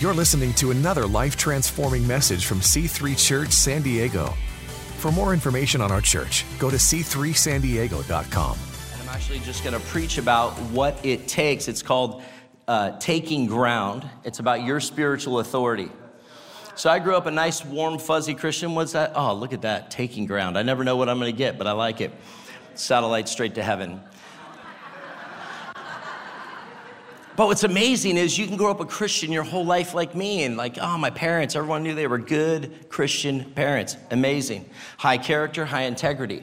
You're listening to another life transforming message from C3 Church San Diego. For more information on our church, go to c3sandiego.com. And I'm actually just going to preach about what it takes. It's called uh, Taking Ground, it's about your spiritual authority. So I grew up a nice, warm, fuzzy Christian. What's that? Oh, look at that, taking ground. I never know what I'm going to get, but I like it. Satellite straight to heaven. But what's amazing is you can grow up a Christian your whole life like me, and like, oh, my parents, everyone knew they were good Christian parents. Amazing. High character, high integrity.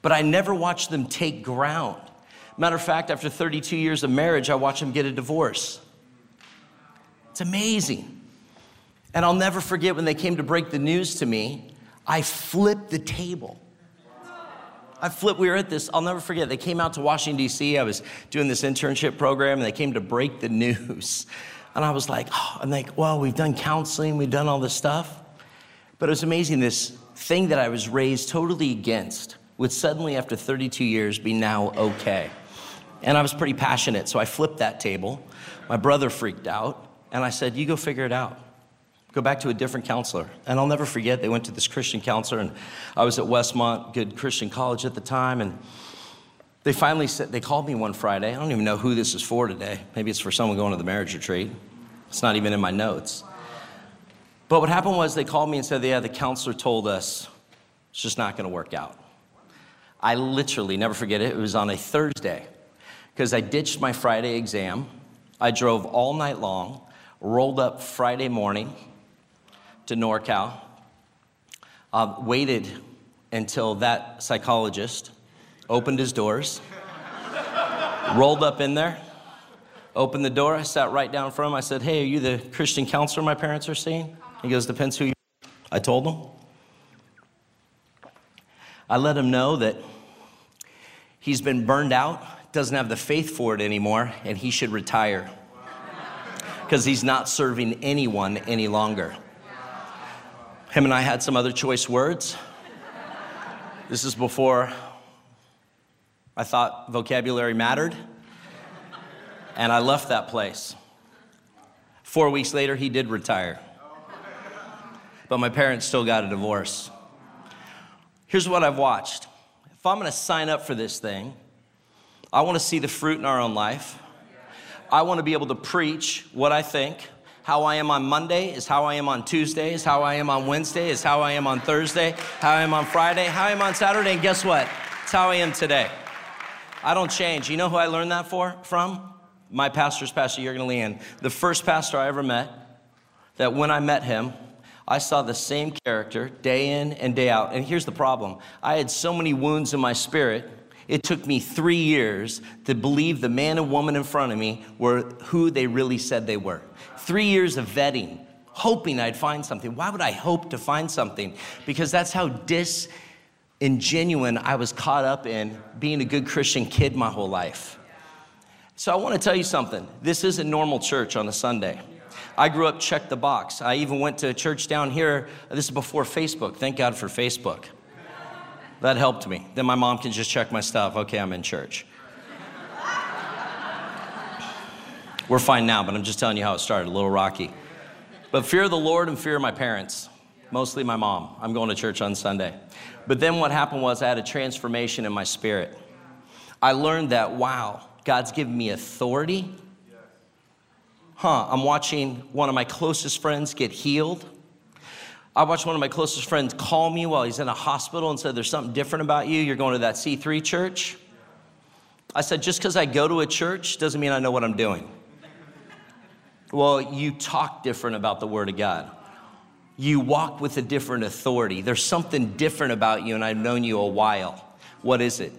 But I never watched them take ground. Matter of fact, after 32 years of marriage, I watched them get a divorce. It's amazing. And I'll never forget when they came to break the news to me, I flipped the table. I flipped, we were at this, I'll never forget. They came out to Washington, D.C. I was doing this internship program and they came to break the news. And I was like, oh, I'm like, well, we've done counseling, we've done all this stuff. But it was amazing, this thing that I was raised totally against would suddenly, after 32 years, be now okay. And I was pretty passionate, so I flipped that table. My brother freaked out, and I said, You go figure it out go back to a different counselor. And I'll never forget, they went to this Christian counselor, and I was at Westmont Good Christian College at the time, and they finally said, they called me one Friday. I don't even know who this is for today. Maybe it's for someone going to the marriage retreat. It's not even in my notes. But what happened was they called me and said, yeah, the counselor told us it's just not going to work out. I literally never forget it. It was on a Thursday because I ditched my Friday exam. I drove all night long, rolled up Friday morning, to NorCal, uh, waited until that psychologist opened his doors, rolled up in there, opened the door. I sat right down of him. I said, Hey, are you the Christian counselor my parents are seeing? He goes, Depends who you I told him. I let him know that he's been burned out, doesn't have the faith for it anymore, and he should retire because he's not serving anyone any longer. Him and I had some other choice words. This is before I thought vocabulary mattered. And I left that place. Four weeks later, he did retire. But my parents still got a divorce. Here's what I've watched. If I'm gonna sign up for this thing, I wanna see the fruit in our own life. I wanna be able to preach what I think. How I am on Monday is how I am on Tuesday, is how I am on Wednesday, is how I am on Thursday, how I am on Friday, how I am on Saturday, and guess what? It's how I am today. I don't change. You know who I learned that for, from? My pastor's Pastor Jurgen Leon. The first pastor I ever met, that when I met him, I saw the same character day in and day out. And here's the problem I had so many wounds in my spirit it took me three years to believe the man and woman in front of me were who they really said they were. Three years of vetting, hoping I'd find something. Why would I hope to find something? Because that's how disingenuine I was caught up in being a good Christian kid my whole life. So I want to tell you something. This isn't normal church on a Sunday. I grew up check the box. I even went to church down here. This is before Facebook. Thank God for Facebook. That helped me. Then my mom can just check my stuff. Okay, I'm in church. We're fine now, but I'm just telling you how it started, a little rocky. But fear the Lord and fear my parents, mostly my mom. I'm going to church on Sunday. But then what happened was I had a transformation in my spirit. I learned that, wow, God's given me authority. Huh, I'm watching one of my closest friends get healed. I watched one of my closest friends call me while he's in a hospital and said, There's something different about you. You're going to that C3 church. I said, Just because I go to a church doesn't mean I know what I'm doing. Well, you talk different about the Word of God. You walk with a different authority. There's something different about you, and I've known you a while. What is it?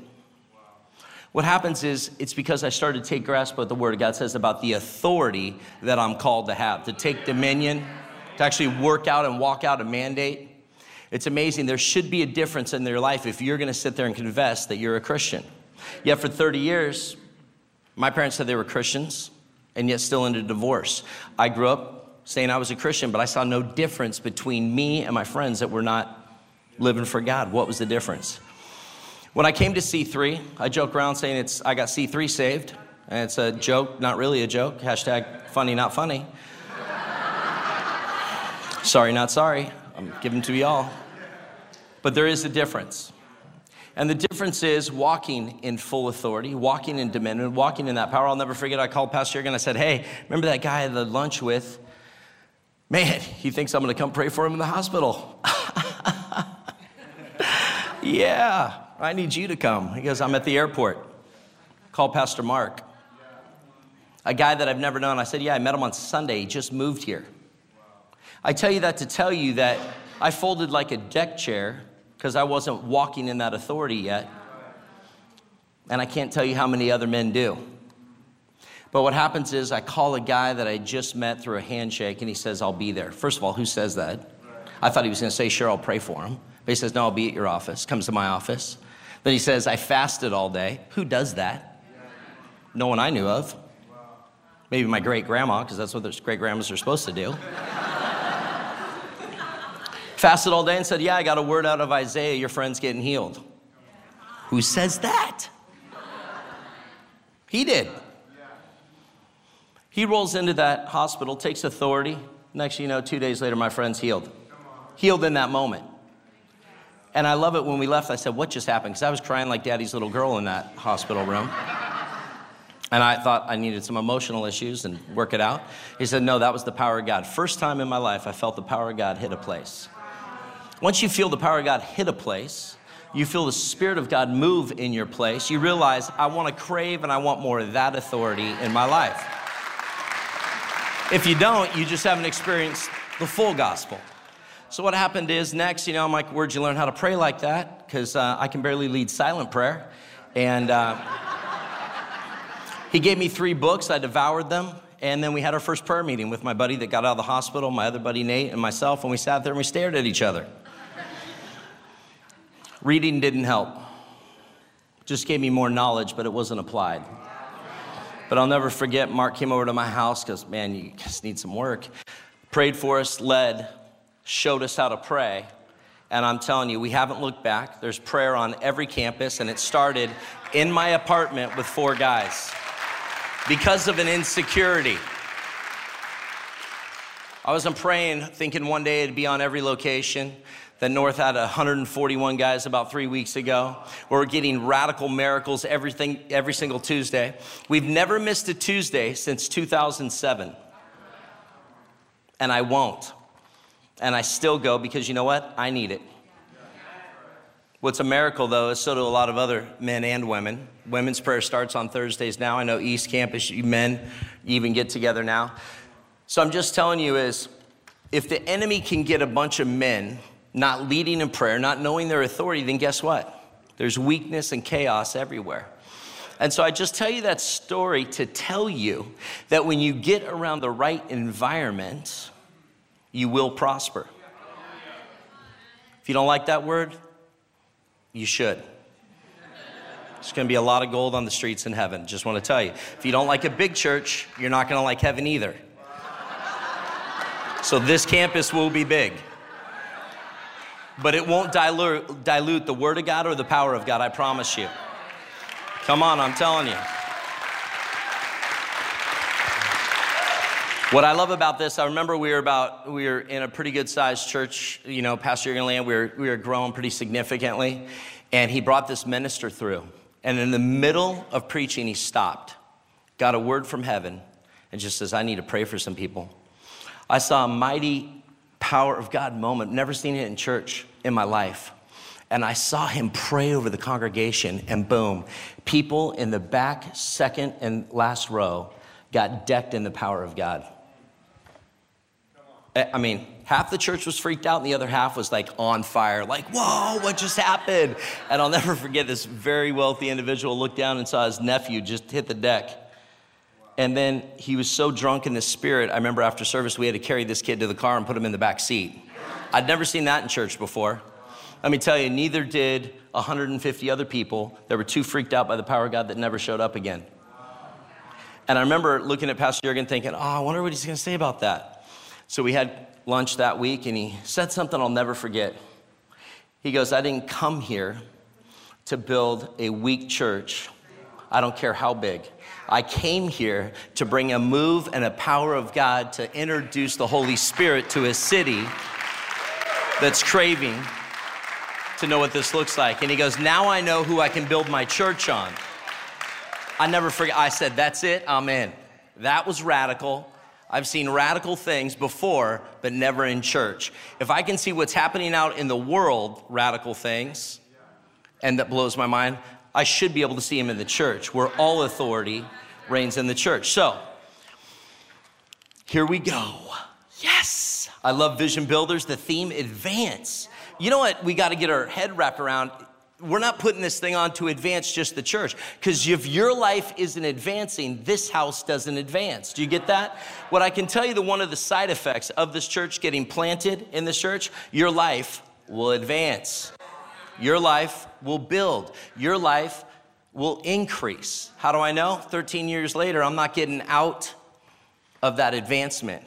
What happens is it's because I started to take grasp of what the Word of God says about the authority that I'm called to have, to take dominion to actually work out and walk out a mandate. It's amazing. There should be a difference in their life if you're going to sit there and confess that you're a Christian. Yet for 30 years, my parents said they were Christians and yet still into divorce. I grew up saying I was a Christian, but I saw no difference between me and my friends that were not living for God. What was the difference? When I came to C3, I joke around saying it's I got C3 saved, and it's a joke, not really a joke. Hashtag funny, not funny. sorry, not sorry. I'm giving to y'all. But there is a difference. And the difference is walking in full authority, walking in dominion, walking in that power. I'll never forget, I called Pastor Jurgen. I said, Hey, remember that guy I had lunch with? Man, he thinks I'm gonna come pray for him in the hospital. yeah, I need you to come. He goes, I'm at the airport. Call Pastor Mark. A guy that I've never known. I said, Yeah, I met him on Sunday. He just moved here. I tell you that to tell you that I folded like a deck chair because I wasn't walking in that authority yet. And I can't tell you how many other men do. But what happens is I call a guy that I just met through a handshake and he says, I'll be there. First of all, who says that? I thought he was going to say, Sure, I'll pray for him. But he says, No, I'll be at your office. Comes to my office. Then he says, I fasted all day. Who does that? No one I knew of. Maybe my great grandma, because that's what great grandmas are supposed to do fasted all day and said, Yeah, I got a word out of Isaiah, your friend's getting healed. Who says that? He did. He rolls into that hospital, takes authority. Next you know, two days later, my friend's healed. Healed in that moment. And I love it when we left, I said, What just happened? Because I was crying like daddy's little girl in that hospital room. And I thought I needed some emotional issues and work it out. He said, No, that was the power of God. First time in my life I felt the power of God hit a place. Once you feel the power of God hit a place, you feel the Spirit of God move in your place, you realize, I want to crave and I want more of that authority in my life. If you don't, you just haven't experienced the full gospel. So, what happened is next, you know, I'm like, where'd you learn how to pray like that? Because uh, I can barely lead silent prayer. And uh, he gave me three books, I devoured them. And then we had our first prayer meeting with my buddy that got out of the hospital, my other buddy Nate, and myself, and we sat there and we stared at each other. Reading didn't help. Just gave me more knowledge, but it wasn't applied. But I'll never forget, Mark came over to my house because, man, you just need some work. Prayed for us, led, showed us how to pray. And I'm telling you, we haven't looked back. There's prayer on every campus, and it started in my apartment with four guys because of an insecurity. I wasn't praying, thinking one day it'd be on every location that North had 141 guys about three weeks ago. We're getting radical miracles everything, every single Tuesday. We've never missed a Tuesday since 2007. And I won't. And I still go because you know what? I need it. What's a miracle though is so do a lot of other men and women. Women's prayer starts on Thursdays now. I know East Campus men even get together now. So I'm just telling you is if the enemy can get a bunch of men not leading in prayer, not knowing their authority, then guess what? There's weakness and chaos everywhere. And so I just tell you that story to tell you that when you get around the right environment, you will prosper. If you don't like that word, you should. There's gonna be a lot of gold on the streets in heaven, just wanna tell you. If you don't like a big church, you're not gonna like heaven either. So this campus will be big but it won't dilute, dilute the Word of God or the power of God, I promise you. Come on, I'm telling you. What I love about this, I remember we were about we were in a pretty good sized church, you know, Pastor Jurgen Land, we were we were growing pretty significantly, and he brought this minister through. And in the middle of preaching, he stopped, got a word from heaven, and just says, I need to pray for some people. I saw a mighty power of God moment. Never seen it in church in my life. And I saw him pray over the congregation, and boom, people in the back, second and last row got decked in the power of God. Eh, I mean, half the church was freaked out, and the other half was like on fire, like, whoa, what just happened? And I'll never forget this very wealthy individual looked down and saw his nephew just hit the deck. And then he was so drunk in the spirit, I remember after service, we had to carry this kid to the car and put him in the back seat. I'd never seen that in church before. Let me tell you, neither did 150 other people that were too freaked out by the power of God that never showed up again. And I remember looking at Pastor Jurgen thinking, oh, I wonder what he's gonna say about that. So we had lunch that week and he said something I'll never forget. He goes, I didn't come here to build a weak church, I don't care how big. I came here to bring a move and a power of God to introduce the Holy Spirit to a city that's craving to know what this looks like. And he goes, Now I know who I can build my church on. I never forget, I said, That's it, I'm in. That was radical. I've seen radical things before, but never in church. If I can see what's happening out in the world, radical things, and that blows my mind, I should be able to see him in the church where all authority reigns in the church. So, here we go. Yes. I love vision builders. The theme advance. You know what we got to get our head wrapped around? We're not putting this thing on to advance just the church. Because if your life isn't advancing, this house doesn't advance. Do you get that? What I can tell you, the one of the side effects of this church getting planted in this church, your life will advance. Your life will build. Your life will increase. How do I know? 13 years later, I'm not getting out of that advancement.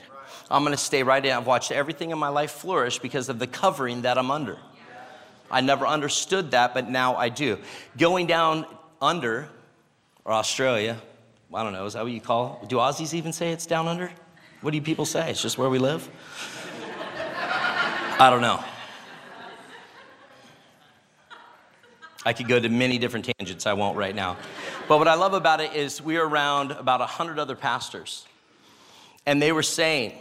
I'm gonna stay right in. I've watched everything in my life flourish because of the covering that I'm under. I never understood that, but now I do. Going down under, or Australia, I don't know, is that what you call it? Do Aussies even say it's down under? What do you people say? It's just where we live? I don't know. I could go to many different tangents, I won't right now. But what I love about it is we are around about 100 other pastors. And they were saying,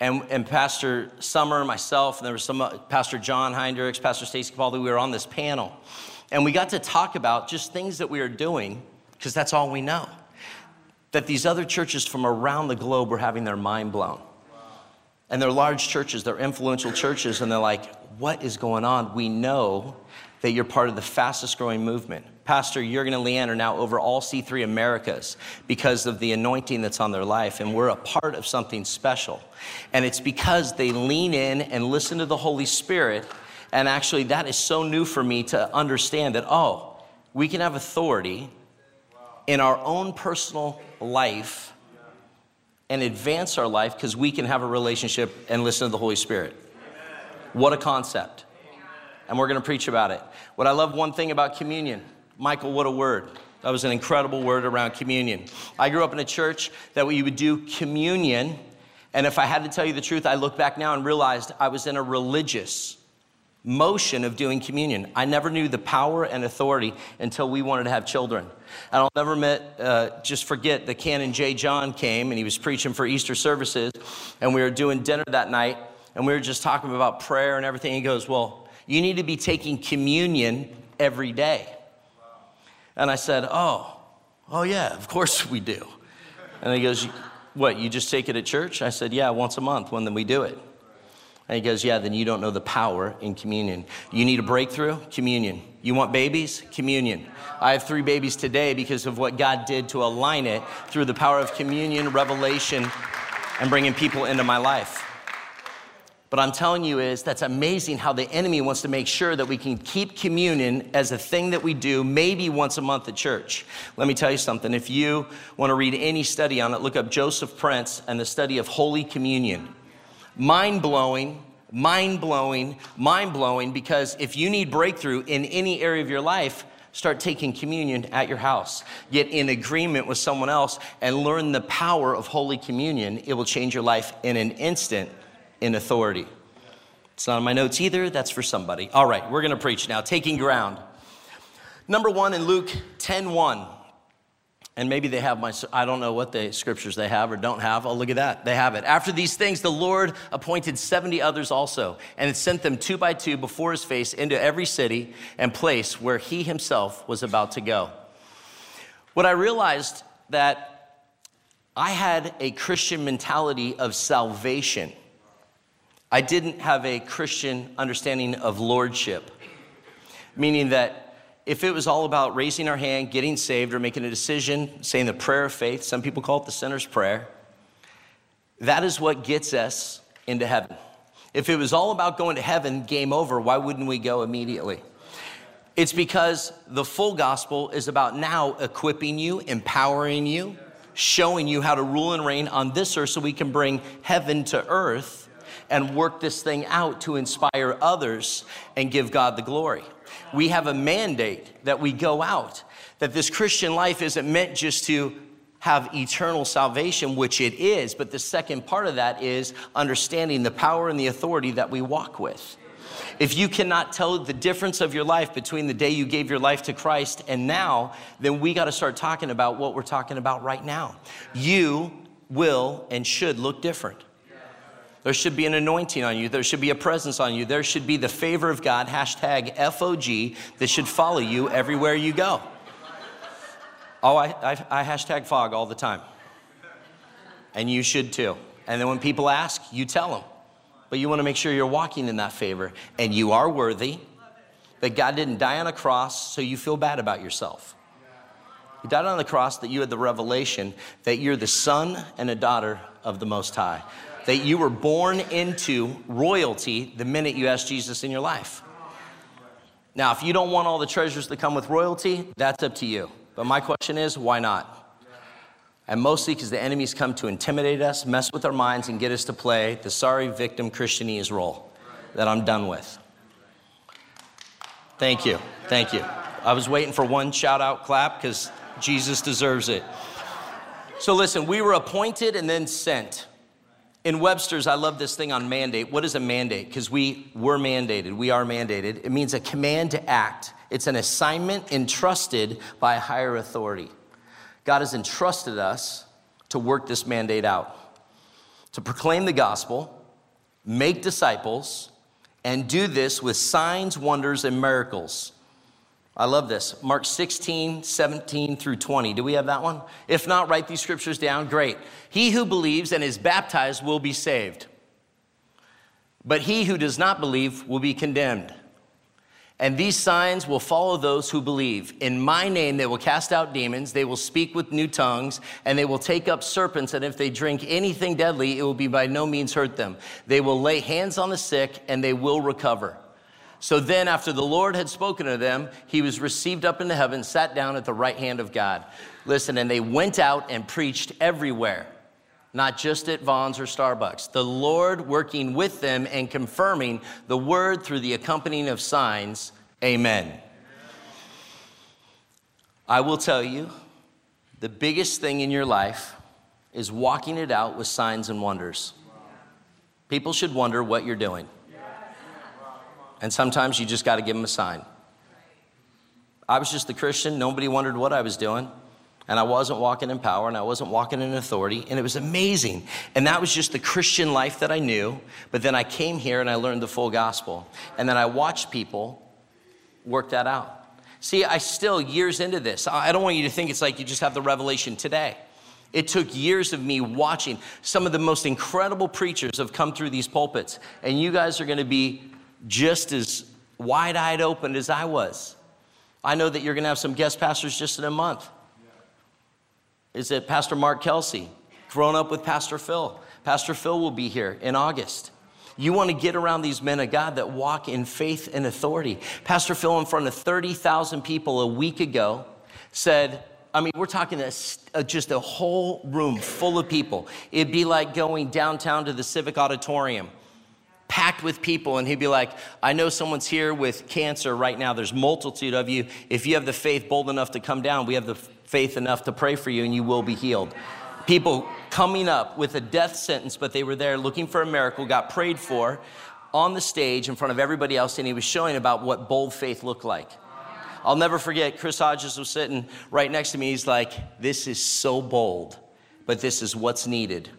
and, and Pastor Summer, myself, and there was some uh, Pastor John Heinrichs, Pastor Stacy Capaldi, we were on this panel. And we got to talk about just things that we are doing, because that's all we know. That these other churches from around the globe were having their mind blown. And they're large churches, they're influential churches, and they're like, what is going on? We know that you're part of the fastest growing movement. Pastor Jurgen and Leanne are now over all C3 Americas because of the anointing that's on their life, and we're a part of something special. And it's because they lean in and listen to the Holy Spirit. And actually, that is so new for me to understand that, oh, we can have authority in our own personal life and advance our life because we can have a relationship and listen to the Holy Spirit. What a concept. And we're going to preach about it. What I love one thing about communion Michael, what a word. That was an incredible word around communion. I grew up in a church that we would do communion. And if I had to tell you the truth, I look back now and realized I was in a religious motion of doing communion. I never knew the power and authority until we wanted to have children. And I'll never met, uh, just forget that Canon J. John came and he was preaching for Easter services. And we were doing dinner that night and we were just talking about prayer and everything. He goes, Well, you need to be taking communion every day. And I said, Oh, oh, yeah, of course we do. And he goes, What, you just take it at church? I said, Yeah, once a month when then we do it. And he goes, Yeah, then you don't know the power in communion. You need a breakthrough? Communion. You want babies? Communion. I have three babies today because of what God did to align it through the power of communion, revelation, and bringing people into my life. But I'm telling you is that's amazing how the enemy wants to make sure that we can keep communion as a thing that we do maybe once a month at church. Let me tell you something. If you want to read any study on it, look up Joseph Prince and the study of Holy Communion. Mind blowing, mind blowing, mind blowing, because if you need breakthrough in any area of your life, start taking communion at your house. Get in agreement with someone else and learn the power of Holy Communion. It will change your life in an instant in authority. It's not in my notes either. That's for somebody. All right, we're going to preach now. Taking ground. Number one in Luke 10 1. And maybe they have my, I don't know what the scriptures they have or don't have. Oh, look at that. They have it. After these things, the Lord appointed 70 others also, and sent them two by two before his face into every city and place where he himself was about to go. What I realized that I had a Christian mentality of salvation I didn't have a Christian understanding of lordship, meaning that if it was all about raising our hand, getting saved, or making a decision, saying the prayer of faith, some people call it the sinner's prayer, that is what gets us into heaven. If it was all about going to heaven, game over, why wouldn't we go immediately? It's because the full gospel is about now equipping you, empowering you, showing you how to rule and reign on this earth so we can bring heaven to earth and work this thing out to inspire others and give God the glory. We have a mandate that we go out. that this Christian life isn't meant just to have eternal salvation, which it is, but the second part of that is understanding the power and the authority that we walk with. If you cannot tell the difference of your life between the day you gave your life to Christ and now, then we got to start talking about what we're talking about right now. You will and should look different. There should be an anointing on you. There should be a presence on you. There should be the favor of God, hashtag FOG, that should follow you everywhere you go. Oh, I, I, I hashtag fog all the time. And you should too. And then when people ask, you tell them. But you want to make sure you're walking in that favor and you are worthy, that God didn't die on a cross so you feel bad about yourself. He died on the cross that you had the revelation that you're the son and a daughter of the Most High that you were born into royalty the minute you asked Jesus in your life. Now, if you don't want all the treasures that come with royalty, that's up to you. But my question is, why not? And mostly because the enemies come to intimidate us, mess with our minds, and get us to play the sorry victim Christianese role that I'm done with. Thank you. Thank you. I was waiting for one shout out clap because Jesus deserves it. So, listen, we were appointed and then sent. In Webster's, I love this thing on mandate. What is a mandate? Because we were mandated, we are mandated. It means a command to act, it's an assignment entrusted by a higher authority. God has entrusted us to work this mandate out, to proclaim the gospel, make disciples, and do this with signs, wonders, and miracles. I love this. Mark 16, 17 through 20. Do we have that one? If not, write these scriptures down. Great. He who believes and is baptized will be saved, but he who does not believe will be condemned. And these signs will follow those who believe. In my name, they will cast out demons, they will speak with new tongues, and they will take up serpents. And if they drink anything deadly, it will be by no means hurt them. They will lay hands on the sick, and they will recover. So then, after the Lord had spoken to them, he was received up into heaven, sat down at the right hand of God. Listen, and they went out and preached everywhere, not just at Vons or Starbucks. The Lord working with them and confirming the word through the accompanying of signs. Amen. I will tell you, the biggest thing in your life is walking it out with signs and wonders. People should wonder what you're doing. And sometimes you just got to give them a sign. I was just the Christian. Nobody wondered what I was doing. And I wasn't walking in power and I wasn't walking in authority. And it was amazing. And that was just the Christian life that I knew. But then I came here and I learned the full gospel. And then I watched people work that out. See, I still, years into this, I don't want you to think it's like you just have the revelation today. It took years of me watching. Some of the most incredible preachers have come through these pulpits. And you guys are going to be just as wide eyed open as I was. I know that you're going to have some guest pastors just in a month. Is it Pastor Mark Kelsey, grown up with Pastor Phil? Pastor Phil will be here in August. You want to get around these men of God that walk in faith and authority. Pastor Phil, in front of 30,000 people a week ago, said, I mean, we're talking a, a, just a whole room full of people. It'd be like going downtown to the Civic Auditorium packed with people and he'd be like i know someone's here with cancer right now. There's multitude of you. If you have the faith bold enough to come down we have the faith enough to pray for you and you will be healed. People coming up with a death sentence but they were there looking for a miracle got prayed for on the stage in front of everybody else and he was showing about what bold faith looked like. I'll never forget chris hodges was sitting right next to me. He's like this is so bold but this is what's needed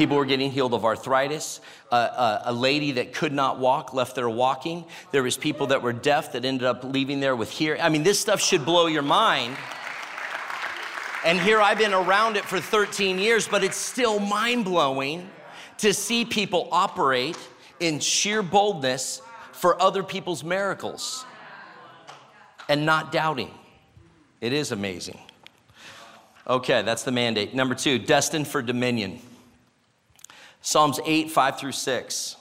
People were getting healed of arthritis. Uh, uh, a lady that could not walk left there walking. There was people that were deaf that ended up leaving there with hearing. I mean, this stuff should blow your mind. And here I've been around it for 13 years, but it's still mind blowing to see people operate in sheer boldness for other people's miracles and not doubting. It is amazing. Okay, that's the mandate. Number two, destined for dominion. Psalms 8, 5 through 6.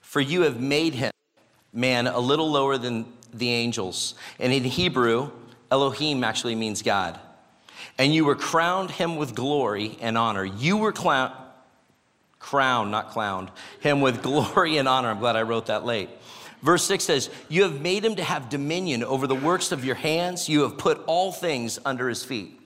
For you have made him, man, a little lower than the angels. And in Hebrew, Elohim actually means God. And you were crowned him with glory and honor. You were clown, crowned, not clowned, him with glory and honor. I'm glad I wrote that late. Verse 6 says, You have made him to have dominion over the works of your hands. You have put all things under his feet.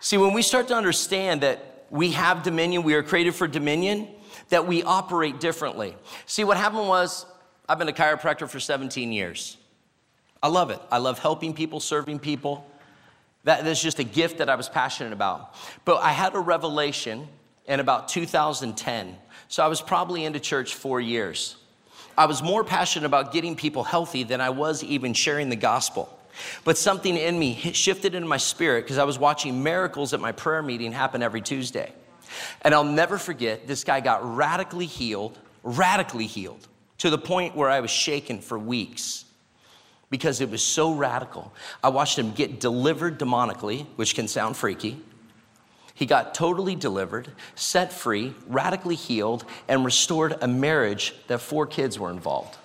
See, when we start to understand that we have dominion, we are created for dominion, that we operate differently. See, what happened was, I've been a chiropractor for 17 years. I love it. I love helping people, serving people. That, that's just a gift that I was passionate about. But I had a revelation in about 2010. So I was probably into church four years. I was more passionate about getting people healthy than I was even sharing the gospel. But something in me shifted in my spirit because I was watching miracles at my prayer meeting happen every Tuesday. And I'll never forget, this guy got radically healed, radically healed, to the point where I was shaken for weeks because it was so radical. I watched him get delivered demonically, which can sound freaky. He got totally delivered, set free, radically healed, and restored a marriage that four kids were involved.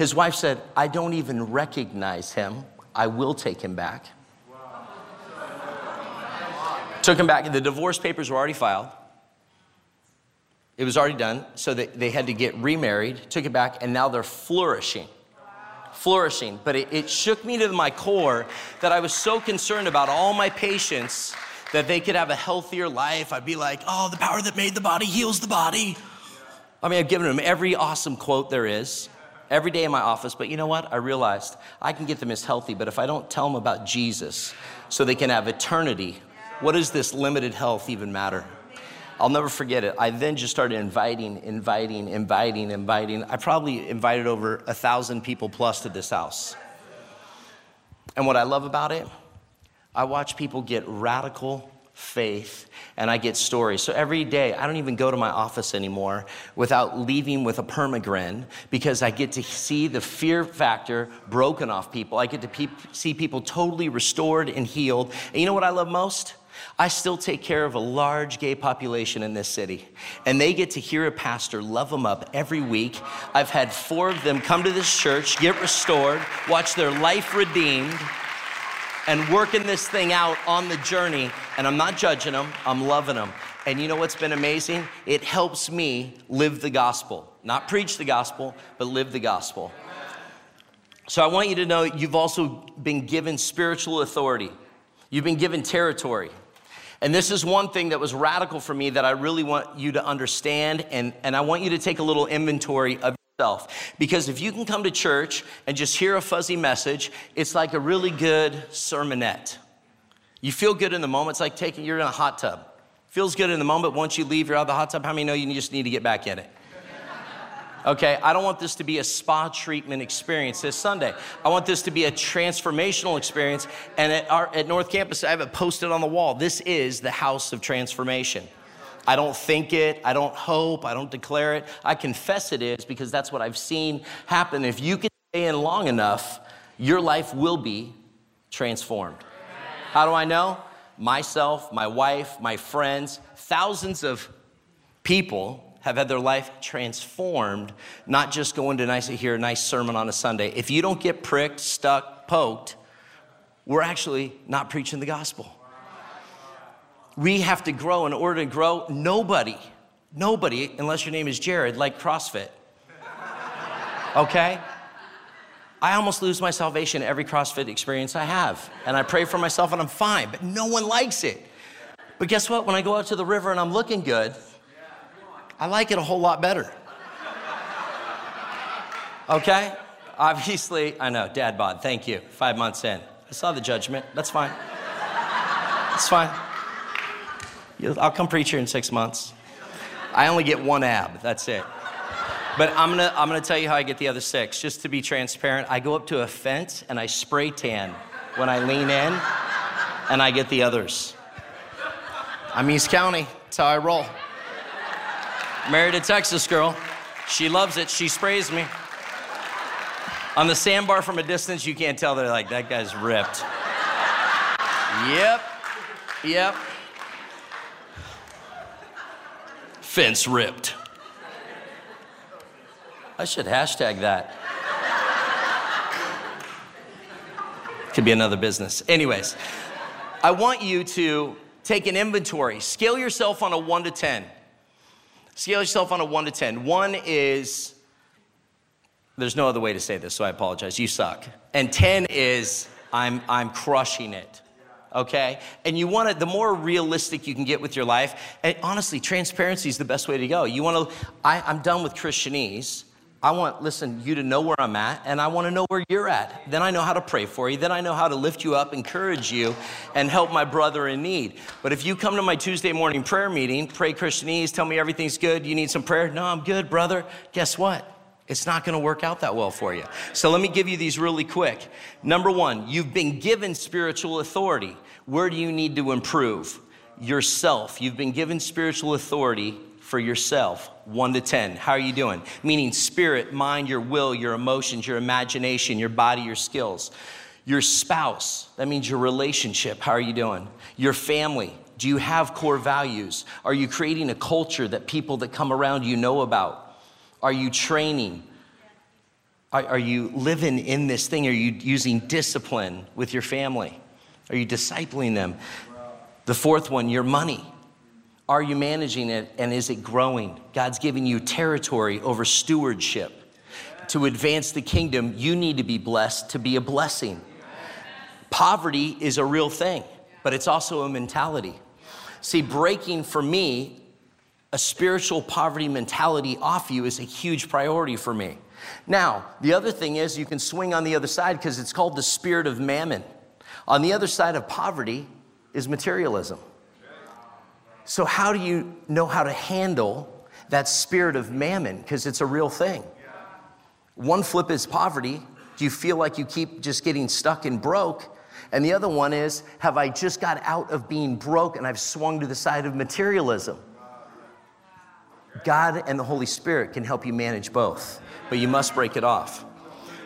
His wife said, I don't even recognize him. I will take him back. Took him back. The divorce papers were already filed. It was already done. So they, had to get remarried, took it back, and now they're flourishing. Flourishing. But it, it shook me to my core that I was so concerned about all my patients that they could have a healthier life. I'd be like, oh, the power that made the body heals the body. I mean, I've given them every awesome quote there is every day in my office, but you know what? I realized I can get them as healthy, but if I don't tell them about Jesus so they can have eternity, what does this limited health even matter? I'll never forget it. I then just started inviting, inviting, inviting, inviting. I probably invited over a thousand people plus to this house. And what I love about it, I watch people get radical faith and I get stories. So every day, I don't even go to my office anymore without leaving with a permagrin because I get to see the fear factor broken off people. I get to pe- see people totally restored and healed. And you know what I love most? I still take care of a large gay population in this city, and they get to hear a pastor love them up every week. I've had four of them come to this church, get restored, watch their life redeemed and working this thing out on the journey. And I'm not judging them, I'm loving them. And you know what's been amazing? It helps me live the gospel. Not preach the gospel, but live the gospel. So I want you to know you've also been given spiritual authority, you've been given territory. And this is one thing that was radical for me that I really want you to understand, and, and I want you to take a little inventory of because if you can come to church and just hear a fuzzy message, it's like a really good sermonette. You feel good in the moment. It's like taking, you're in a hot tub. Feels good in the moment. Once you leave, you're out of the hot tub. How many know you just need to get back in it? Okay, I don't want this to be a spa treatment experience this Sunday. I want this to be a transformational experience. And at, our, at North Campus, I have it posted on the wall. This is the house of transformation. I don't think it, I don't hope, I don't declare it. I confess it is because that's what I've seen happen. If you can stay in long enough, your life will be transformed. How do I know? Myself, my wife, my friends, thousands of people have had their life transformed, not just going to nice hear a nice sermon on a Sunday. If you don't get pricked, stuck, poked, we're actually not preaching the gospel we have to grow in order to grow. Nobody, nobody, unless your name is Jared, like CrossFit. Okay? I almost lose my salvation every CrossFit experience I have. And I pray for myself and I'm fine, but no one likes it. But guess what? When I go out to the river and I'm looking good, I like it a whole lot better. Okay? Obviously, I know, dad bod, thank you. Five months in. I saw the judgment. That's fine. That's fine. I'll come preach here in six months. I only get one ab, that's it. But I'm gonna, I'm gonna tell you how I get the other six. Just to be transparent, I go up to a fence and I spray tan when I lean in, and I get the others. I'm East County, that's how I roll. Married a Texas girl. She loves it, she sprays me. On the sandbar from a distance, you can't tell they're like, that guy's ripped. Yep, yep. Fence ripped. I should hashtag that. Could be another business. Anyways, I want you to take an inventory, scale yourself on a one to 10. Scale yourself on a one to 10. One is, there's no other way to say this, so I apologize. You suck. And 10 is, I'm, I'm crushing it. Okay? And you want to, the more realistic you can get with your life, and honestly, transparency is the best way to go. You want to, I, I'm done with Christianese. I want, listen, you to know where I'm at, and I want to know where you're at. Then I know how to pray for you. Then I know how to lift you up, encourage you, and help my brother in need. But if you come to my Tuesday morning prayer meeting, pray Christianese, tell me everything's good, you need some prayer. No, I'm good, brother. Guess what? It's not going to work out that well for you. So let me give you these really quick. Number one, you've been given spiritual authority. Where do you need to improve? Yourself. You've been given spiritual authority for yourself, one to 10. How are you doing? Meaning spirit, mind, your will, your emotions, your imagination, your body, your skills. Your spouse, that means your relationship. How are you doing? Your family, do you have core values? Are you creating a culture that people that come around you know about? Are you training? Are, are you living in this thing? Are you using discipline with your family? Are you discipling them? The fourth one, your money. Are you managing it and is it growing? God's giving you territory over stewardship. To advance the kingdom, you need to be blessed to be a blessing. Poverty is a real thing, but it's also a mentality. See, breaking for me a spiritual poverty mentality off you is a huge priority for me. Now, the other thing is you can swing on the other side because it's called the spirit of mammon. On the other side of poverty is materialism. So, how do you know how to handle that spirit of mammon? Because it's a real thing. One flip is poverty. Do you feel like you keep just getting stuck and broke? And the other one is, have I just got out of being broke and I've swung to the side of materialism? God and the Holy Spirit can help you manage both, but you must break it off.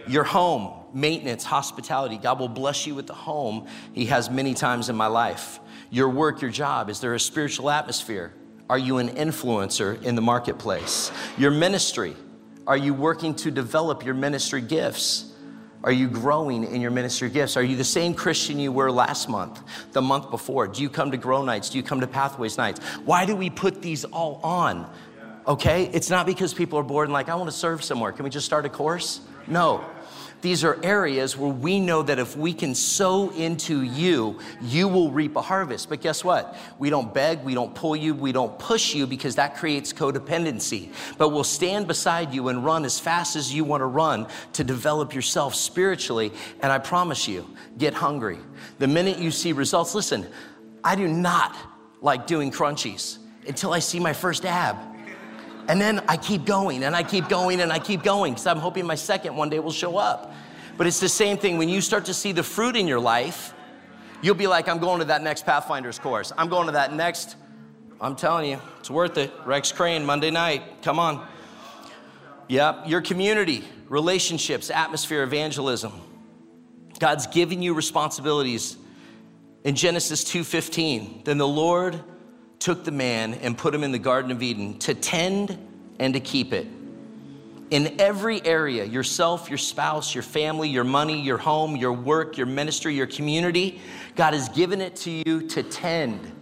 Your home, maintenance, hospitality, God will bless you with the home He has many times in my life. Your work, your job, is there a spiritual atmosphere? Are you an influencer in the marketplace? Your ministry, are you working to develop your ministry gifts? Are you growing in your ministry gifts? Are you the same Christian you were last month, the month before? Do you come to Grow Nights? Do you come to Pathways Nights? Why do we put these all on? Okay? It's not because people are bored and like, I want to serve somewhere. Can we just start a course? No. These are areas where we know that if we can sow into you, you will reap a harvest. But guess what? We don't beg, we don't pull you, we don't push you because that creates codependency. But we'll stand beside you and run as fast as you want to run to develop yourself spiritually. And I promise you, get hungry. The minute you see results, listen, I do not like doing crunchies until I see my first ab. And then I keep going and I keep going and I keep going because I'm hoping my second one day will show up. But it's the same thing. When you start to see the fruit in your life, you'll be like, I'm going to that next Pathfinders course. I'm going to that next. I'm telling you, it's worth it. Rex Crane, Monday night. Come on. Yep, your community, relationships, atmosphere, evangelism. God's giving you responsibilities. In Genesis 2:15, then the Lord took the man and put him in the Garden of Eden to tend and to keep it. In every area yourself, your spouse, your family, your money, your home, your work, your ministry, your community God has given it to you to tend,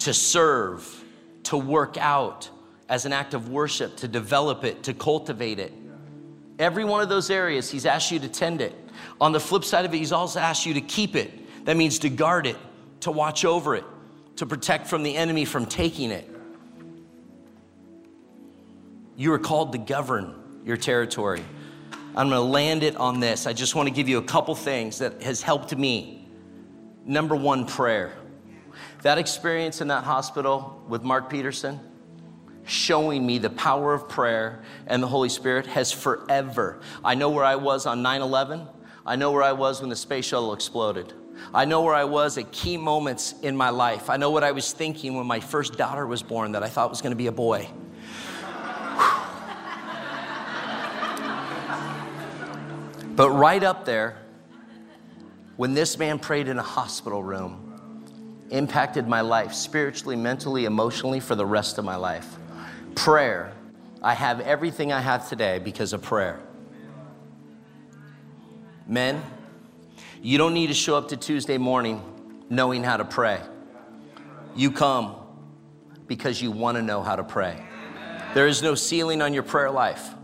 to serve, to work out as an act of worship, to develop it, to cultivate it. Every one of those areas, He's asked you to tend it. On the flip side of it, He's also asked you to keep it. That means to guard it, to watch over it, to protect from the enemy from taking it. You are called to govern your territory. I'm going to land it on this. I just want to give you a couple things that has helped me. Number one, prayer. That experience in that hospital with Mark Peterson, showing me the power of prayer and the Holy Spirit has forever. I know where I was on 9 11. I know where I was when the space shuttle exploded. I know where I was at key moments in my life. I know what I was thinking when my first daughter was born that I thought was going to be a boy. but right up there, when this man prayed in a hospital room, impacted my life spiritually, mentally, emotionally for the rest of my life. Prayer. I have everything I have today because of prayer. Men, you don't need to show up to Tuesday morning knowing how to pray. You come because you want to know how to pray. There is no ceiling on your prayer life.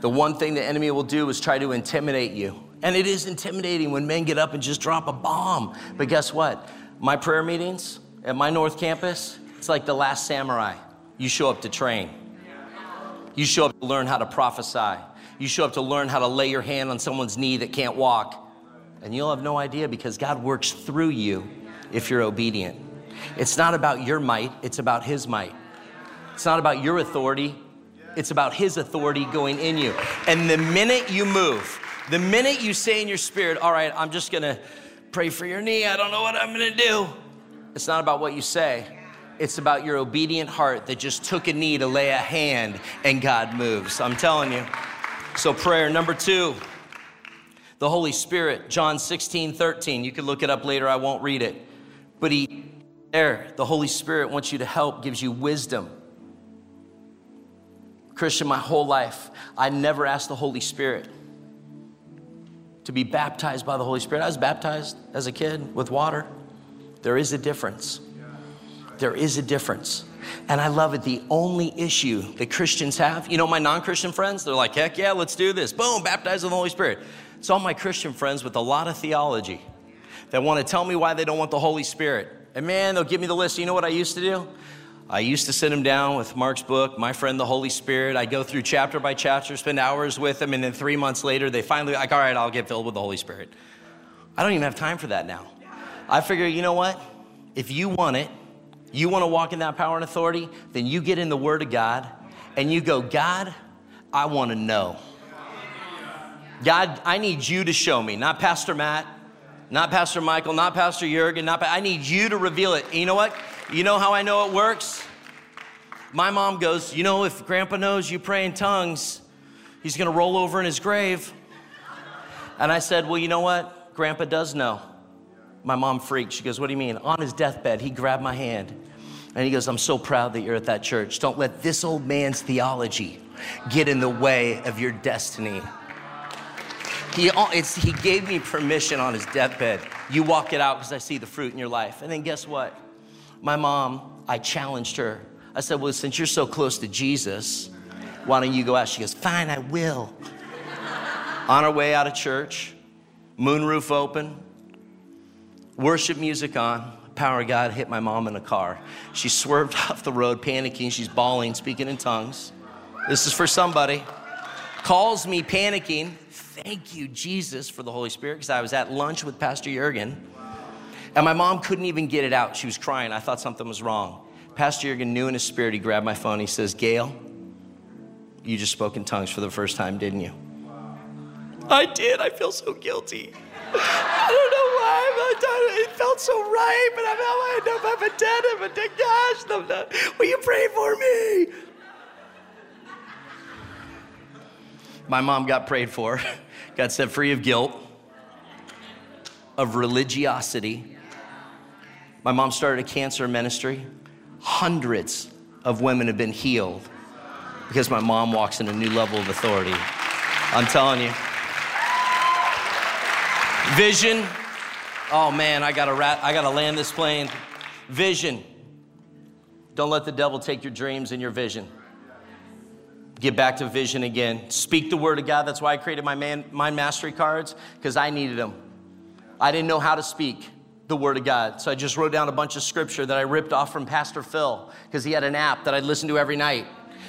The one thing the enemy will do is try to intimidate you. And it is intimidating when men get up and just drop a bomb. But guess what? My prayer meetings at my North Campus, it's like the last samurai. You show up to train, you show up to learn how to prophesy, you show up to learn how to lay your hand on someone's knee that can't walk. And you'll have no idea because God works through you if you're obedient. It's not about your might, it's about His might. It's not about your authority, it's about His authority going in you. And the minute you move, the minute you say in your spirit, All right, I'm just gonna pray for your knee, I don't know what I'm gonna do, it's not about what you say. It's about your obedient heart that just took a knee to lay a hand and God moves. I'm telling you. So, prayer number two, the Holy Spirit, John 16, 13. You can look it up later, I won't read it. But He, there, the Holy Spirit wants you to help, gives you wisdom. Christian, my whole life, I never asked the Holy Spirit to be baptized by the Holy Spirit. I was baptized as a kid with water. There is a difference. There is a difference. And I love it. The only issue that Christians have, you know, my non Christian friends, they're like, heck yeah, let's do this. Boom, baptized in the Holy Spirit. It's all my Christian friends with a lot of theology that want to tell me why they don't want the Holy Spirit. And man, they'll give me the list. You know what I used to do? I used to sit him down with Mark's book, My Friend the Holy Spirit. I go through chapter by chapter, spend hours with them, and then three months later, they finally, like, all right, I'll get filled with the Holy Spirit. I don't even have time for that now. I figure, you know what? If you want it, you want to walk in that power and authority, then you get in the Word of God and you go, God, I want to know. God, I need you to show me, not Pastor Matt, not Pastor Michael, not Pastor Jurgen, not, I need you to reveal it. You know what? You know how I know it works? My mom goes, You know, if grandpa knows you pray in tongues, he's gonna roll over in his grave. And I said, Well, you know what? Grandpa does know. My mom freaked. She goes, What do you mean? On his deathbed, he grabbed my hand and he goes, I'm so proud that you're at that church. Don't let this old man's theology get in the way of your destiny. He, he gave me permission on his deathbed. You walk it out because I see the fruit in your life. And then guess what? My mom, I challenged her. I said, Well, since you're so close to Jesus, why don't you go out? She goes, Fine, I will. on our way out of church, moonroof open, worship music on, power of God hit my mom in a car. She swerved off the road, panicking. She's bawling, speaking in tongues. This is for somebody. Calls me panicking. Thank you, Jesus, for the Holy Spirit, because I was at lunch with Pastor Jurgen. And my mom couldn't even get it out. She was crying. I thought something was wrong. Pastor Jurgen knew in his spirit, he grabbed my phone. He says, Gail, you just spoke in tongues for the first time, didn't you? I did. I feel so guilty. I don't know why. It felt so right, but I'm, know I'm a dead. I'm a dead. Gosh, I'm not. Will you pray for me? My mom got prayed for, got set free of guilt, of religiosity. My mom started a cancer ministry. Hundreds of women have been healed because my mom walks in a new level of authority. I'm telling you. Vision. Oh man, I gotta rat, I gotta land this plane. Vision. Don't let the devil take your dreams and your vision. Get back to vision again. Speak the word of God. That's why I created my man, mind mastery cards because I needed them. I didn't know how to speak the word of God. So I just wrote down a bunch of scripture that I ripped off from Pastor Phil because he had an app that I'd listen to every night.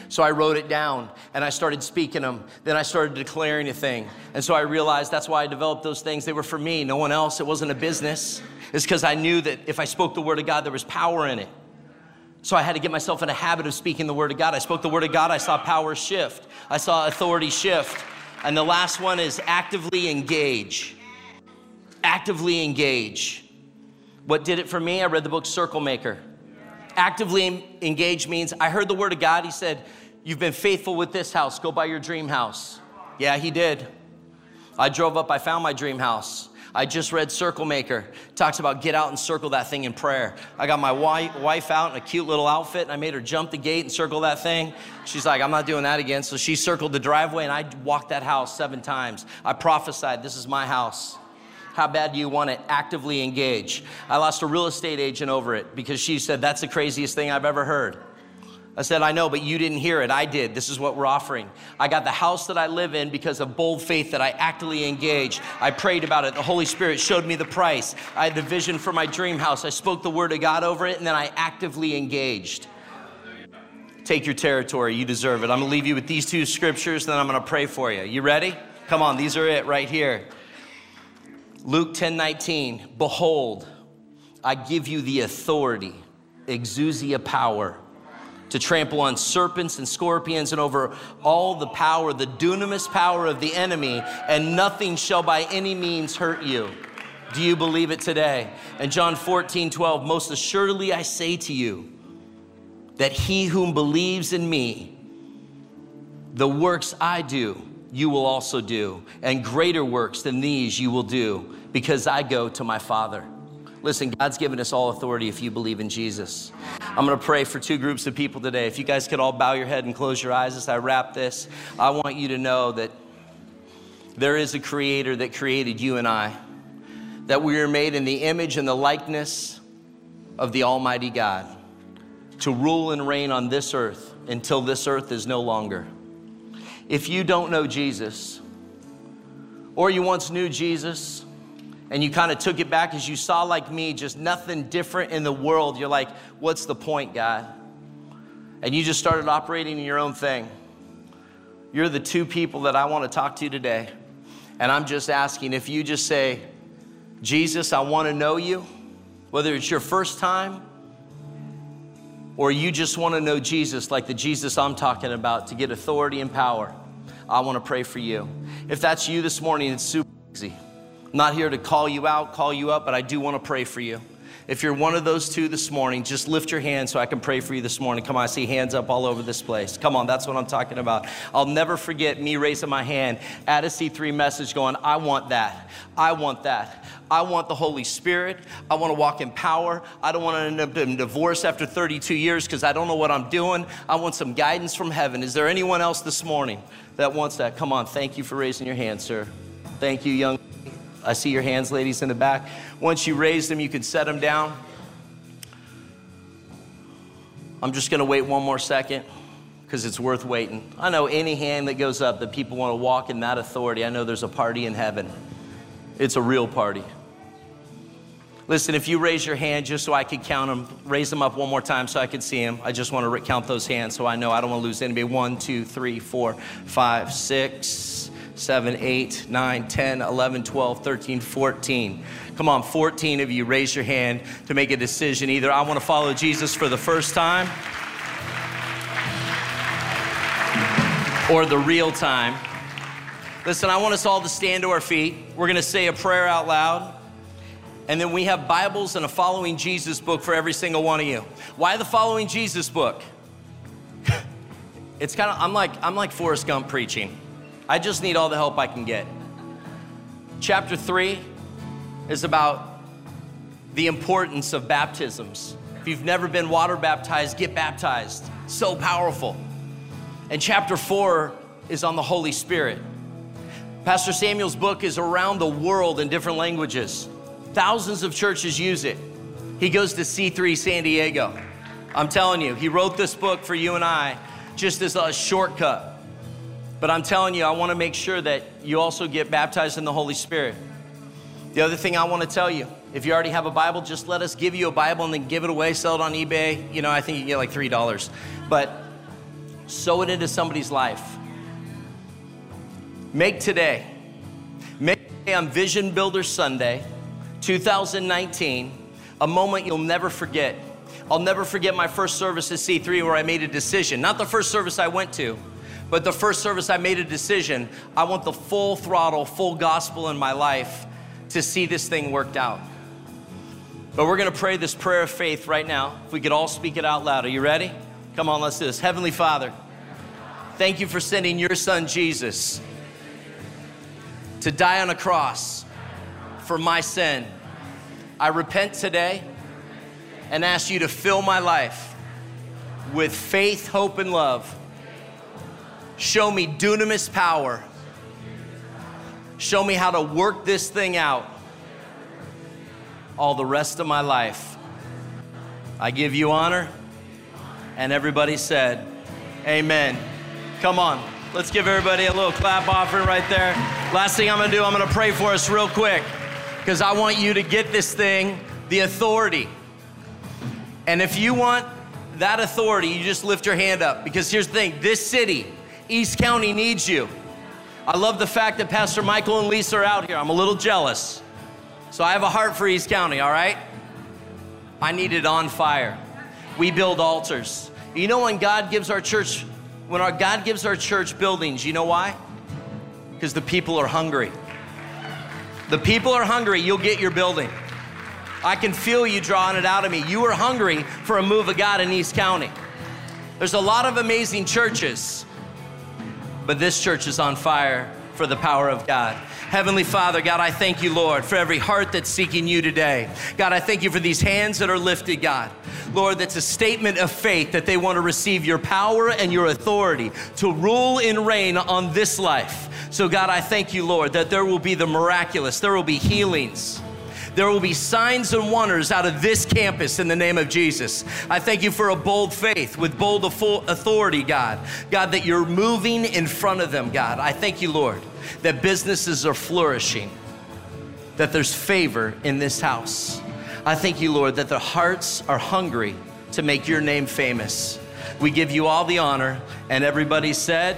So I wrote it down and I started speaking them. Then I started declaring a thing. And so I realized that's why I developed those things. They were for me, no one else. It wasn't a business. It's because I knew that if I spoke the word of God, there was power in it. So I had to get myself in a habit of speaking the word of God. I spoke the word of God, I saw power shift, I saw authority shift. And the last one is actively engage. Actively engage. What did it for me? I read the book Circle Maker actively engage means I heard the word of God. He said, You've been faithful with this house. Go buy your dream house. Yeah, he did. I drove up, I found my dream house. I just read Circle Maker. talks about get out and circle that thing in prayer. I got my wife out in a cute little outfit and I made her jump the gate and circle that thing. She's like, I'm not doing that again. So she circled the driveway and I walked that house seven times. I prophesied, This is my house. How bad do you want to actively engage? I lost a real estate agent over it because she said, That's the craziest thing I've ever heard. I said, I know, but you didn't hear it. I did. This is what we're offering. I got the house that I live in because of bold faith that I actively engaged. I prayed about it. The Holy Spirit showed me the price. I had the vision for my dream house. I spoke the word of God over it, and then I actively engaged. Take your territory. You deserve it. I'm going to leave you with these two scriptures, then I'm going to pray for you. You ready? Come on, these are it right here. Luke 10 19. Behold, I give you the authority, exousia power to trample on serpents and scorpions and over all the power, the dunamis power of the enemy, and nothing shall by any means hurt you. Do you believe it today? And John 14, 12, most assuredly I say to you that he whom believes in me, the works I do, you will also do, and greater works than these you will do, because I go to my Father. Listen, God's given us all authority if you believe in Jesus. I'm going to pray for two groups of people today. If you guys could all bow your head and close your eyes as I wrap this, I want you to know that there is a creator that created you and I, that we are made in the image and the likeness of the Almighty God to rule and reign on this earth until this earth is no longer. If you don't know Jesus, or you once knew Jesus, and you kind of took it back as you saw, like me, just nothing different in the world, you're like, what's the point, God? And you just started operating in your own thing. You're the two people that I want to talk to today. And I'm just asking if you just say, Jesus, I want to know you, whether it's your first time or you just want to know Jesus like the Jesus I'm talking about to get authority and power, I want to pray for you. If that's you this morning, it's super easy. I'm not here to call you out, call you up, but I do want to pray for you. If you're one of those two this morning, just lift your hand so I can pray for you this morning. Come on, I see hands up all over this place. Come on, that's what I'm talking about. I'll never forget me raising my hand at a C3 message going, I want that. I want that. I want the Holy Spirit. I want to walk in power. I don't want to end up in divorce after 32 years because I don't know what I'm doing. I want some guidance from heaven. Is there anyone else this morning that wants that? Come on, thank you for raising your hand, sir. Thank you, young. I see your hands, ladies, in the back. Once you raise them, you can set them down. I'm just going to wait one more second because it's worth waiting. I know any hand that goes up that people want to walk in that authority, I know there's a party in heaven. It's a real party. Listen, if you raise your hand just so I could count them, raise them up one more time so I could see them. I just want to count those hands so I know I don't want to lose anybody. One, two, three, four, five, six, 7, 8, 9, 10, 11, 12, 13, 14. Come on, 14 of you raise your hand to make a decision. Either I want to follow Jesus for the first time or the real time. Listen, I want us all to stand to our feet. We're going to say a prayer out loud. And then we have Bibles and a Following Jesus book for every single one of you. Why the Following Jesus book? it's kind of I'm like I'm like Forrest Gump preaching. I just need all the help I can get. Chapter 3 is about the importance of baptisms. If you've never been water baptized, get baptized. So powerful. And chapter 4 is on the Holy Spirit. Pastor Samuel's book is around the world in different languages. Thousands of churches use it. He goes to C3 San Diego. I'm telling you, he wrote this book for you and I just as a shortcut but I'm telling you, I want to make sure that you also get baptized in the Holy Spirit. The other thing I want to tell you, if you already have a Bible, just let us give you a Bible and then give it away, sell it on eBay. You know, I think you get like $3. But sow it into somebody's life. Make today, make today on Vision Builder Sunday, 2019, a moment you'll never forget. I'll never forget my first service at C3 where I made a decision. Not the first service I went to, but the first service, I made a decision. I want the full throttle, full gospel in my life to see this thing worked out. But we're gonna pray this prayer of faith right now. If we could all speak it out loud. Are you ready? Come on, let's do this. Heavenly Father, thank you for sending your son Jesus to die on a cross for my sin. I repent today and ask you to fill my life with faith, hope, and love Show me dunamis power. Show me how to work this thing out all the rest of my life. I give you honor And everybody said, Amen. Come on, let's give everybody a little clap offering right there. Last thing I'm gonna do, I'm gonna pray for us real quick because I want you to get this thing the authority. And if you want that authority, you just lift your hand up because here's the thing this city, East County, needs you. I love the fact that Pastor Michael and Lisa are out here. I'm a little jealous. So I have a heart for East County, all right? I need it on fire. We build altars. You know when God gives our church, when our God gives our church buildings, you know why? Because the people are hungry. The people are hungry, you'll get your building. I can feel you drawing it out of me. You are hungry for a move of God in East County. There's a lot of amazing churches, but this church is on fire for the power of God. Heavenly Father, God, I thank you, Lord, for every heart that's seeking you today. God, I thank you for these hands that are lifted, God. Lord, that's a statement of faith that they want to receive your power and your authority to rule and reign on this life. So, God, I thank you, Lord, that there will be the miraculous, there will be healings. There will be signs and wonders out of this campus in the name of Jesus. I thank you for a bold faith with bold authority, God. God, that you're moving in front of them, God. I thank you, Lord, that businesses are flourishing, that there's favor in this house. I thank you, Lord, that their hearts are hungry to make your name famous. We give you all the honor. And everybody said,